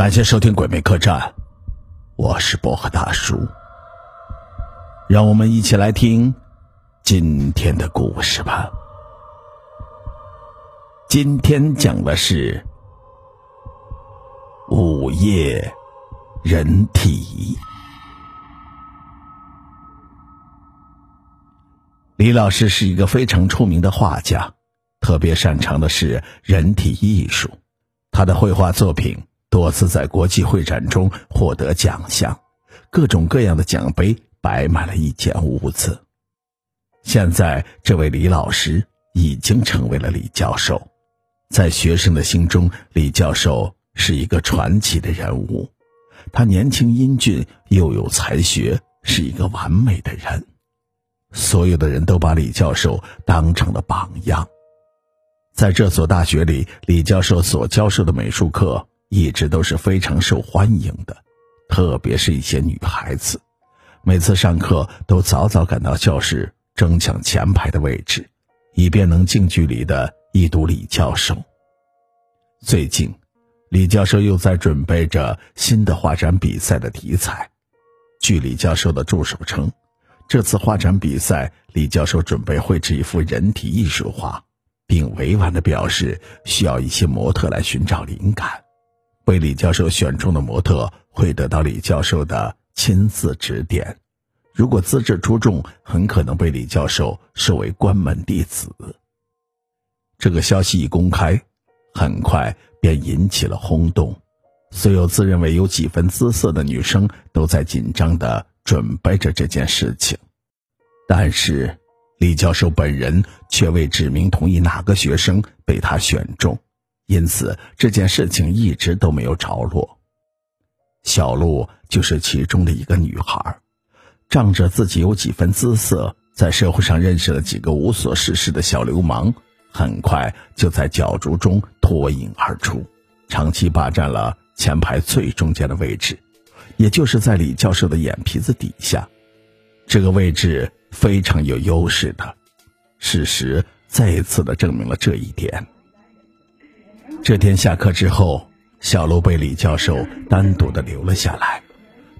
感谢收听《鬼魅客栈》，我是薄荷大叔。让我们一起来听今天的故事吧。今天讲的是午夜人体。李老师是一个非常出名的画家，特别擅长的是人体艺术。他的绘画作品多次在国际会展中获得奖项，各种各样的奖杯摆满了一间屋子。现在，这位李老师已经成为了李教授，在学生的心中，李教授是一个传奇的人物。他年轻英俊，又有才学，是一个完美的人。所有的人都把李教授当成了榜样，在这所大学里，李教授所教授的美术课一直都是非常受欢迎的，特别是一些女孩子，每次上课都早早赶到教室，争抢前排的位置，以便能近距离的一睹李教授。最近，李教授又在准备着新的画展比赛的题材，据李教授的助手称。这次画展比赛，李教授准备绘制一幅人体艺术画，并委婉地表示需要一些模特来寻找灵感。被李教授选中的模特会得到李教授的亲自指点，如果资质出众，很可能被李教授收为关门弟子。这个消息一公开，很快便引起了轰动，所有自认为有几分姿色的女生都在紧张的。准备着这件事情，但是李教授本人却未指明同意哪个学生被他选中，因此这件事情一直都没有着落。小璐就是其中的一个女孩，仗着自己有几分姿色，在社会上认识了几个无所事事的小流氓，很快就在角逐中脱颖而出，长期霸占了前排最中间的位置。也就是在李教授的眼皮子底下，这个位置非常有优势的。事实再一次的证明了这一点。这天下课之后，小鹿被李教授单独的留了下来，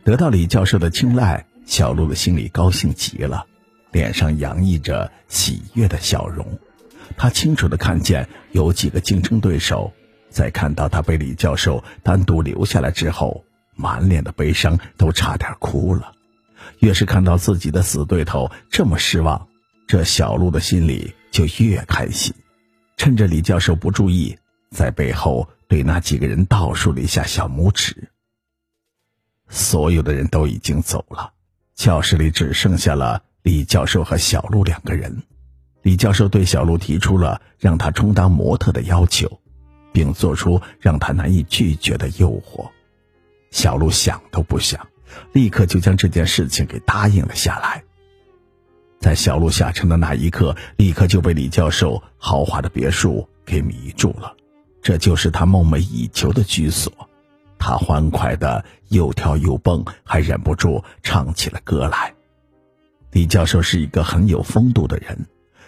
得到李教授的青睐，小鹿的心里高兴极了，脸上洋溢着喜悦的笑容。他清楚的看见有几个竞争对手，在看到他被李教授单独留下来之后。满脸的悲伤，都差点哭了。越是看到自己的死对头这么失望，这小鹿的心里就越开心。趁着李教授不注意，在背后对那几个人倒数了一下小拇指。所有的人都已经走了，教室里只剩下了李教授和小璐两个人。李教授对小璐提出了让他充当模特的要求，并做出让他难以拒绝的诱惑。小璐想都不想，立刻就将这件事情给答应了下来。在小璐下车的那一刻，立刻就被李教授豪华的别墅给迷住了。这就是他梦寐以求的居所。他欢快的又跳又蹦，还忍不住唱起了歌来。李教授是一个很有风度的人，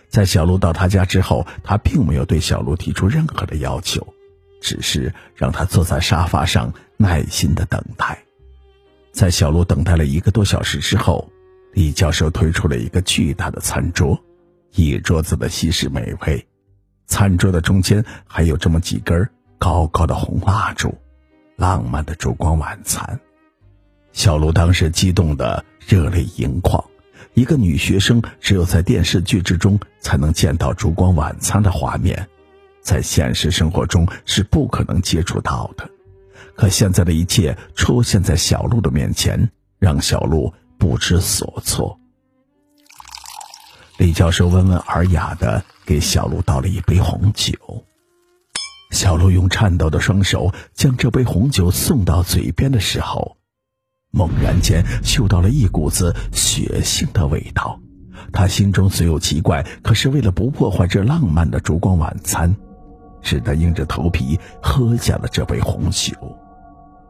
在小璐到他家之后，他并没有对小璐提出任何的要求。只是让他坐在沙发上，耐心的等待。在小璐等待了一个多小时之后，李教授推出了一个巨大的餐桌，一桌子的西式美味。餐桌的中间还有这么几根高高的红蜡烛，浪漫的烛光晚餐。小璐当时激动的热泪盈眶。一个女学生只有在电视剧之中才能见到烛光晚餐的画面。在现实生活中是不可能接触到的，可现在的一切出现在小璐的面前，让小璐不知所措。李教授温文尔雅的给小鹿倒了一杯红酒，小鹿用颤抖的双手将这杯红酒送到嘴边的时候，猛然间嗅到了一股子血腥的味道。他心中虽有奇怪，可是为了不破坏这浪漫的烛光晚餐。只得硬着头皮喝下了这杯红酒。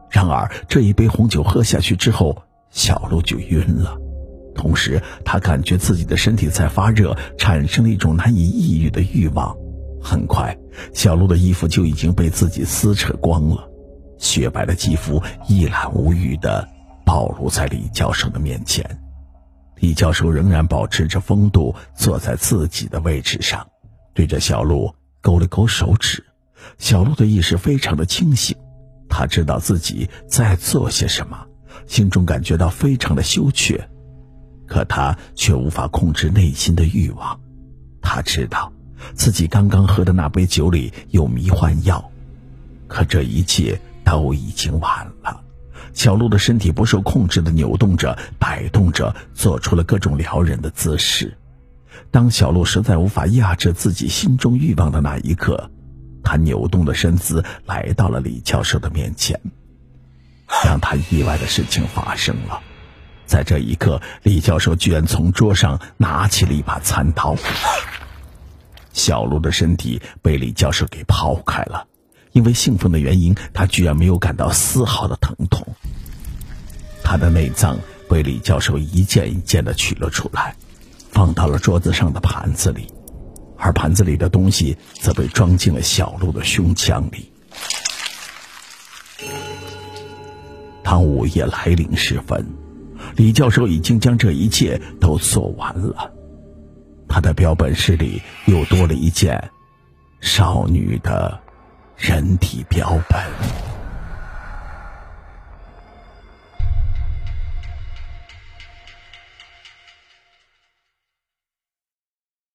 然而，这一杯红酒喝下去之后，小鹿就晕了，同时他感觉自己的身体在发热，产生了一种难以抑郁的欲望。很快，小鹿的衣服就已经被自己撕扯光了。雪白的肌肤一览无余的暴露在李教授的面前。李教授仍然保持着风度，坐在自己的位置上，对着小鹿勾了勾手指。小鹿的意识非常的清醒，他知道自己在做些什么，心中感觉到非常的羞怯，可他却无法控制内心的欲望。他知道自己刚刚喝的那杯酒里有迷幻药，可这一切都已经晚了。小鹿的身体不受控制的扭动着、摆动着，做出了各种撩人的姿势。当小鹿实在无法压制自己心中欲望的那一刻，他扭动的身姿来到了李教授的面前。让他意外的事情发生了，在这一刻，李教授居然从桌上拿起了一把餐刀。小鹿的身体被李教授给抛开了。因为兴奋的原因，他居然没有感到丝毫的疼痛。他的内脏被李教授一件一件的取了出来，放到了桌子上的盘子里，而盘子里的东西则被装进了小鹿的胸腔里。当午夜来临时分，李教授已经将这一切都做完了。他的标本室里又多了一件少女的。人体标本。